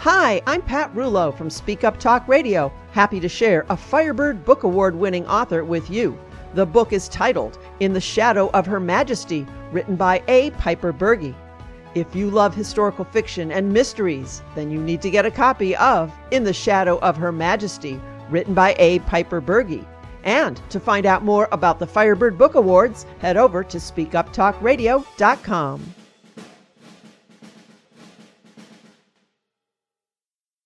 Hi, I'm Pat Rullo from Speak Up Talk Radio, happy to share a Firebird Book Award winning author with you. The book is titled In the Shadow of Her Majesty, written by A. Piper Burgi. If you love historical fiction and mysteries, then you need to get a copy of In the Shadow of Her Majesty, written by A. Piper Burgi. And to find out more about the Firebird Book Awards, head over to speakuptalkradio.com.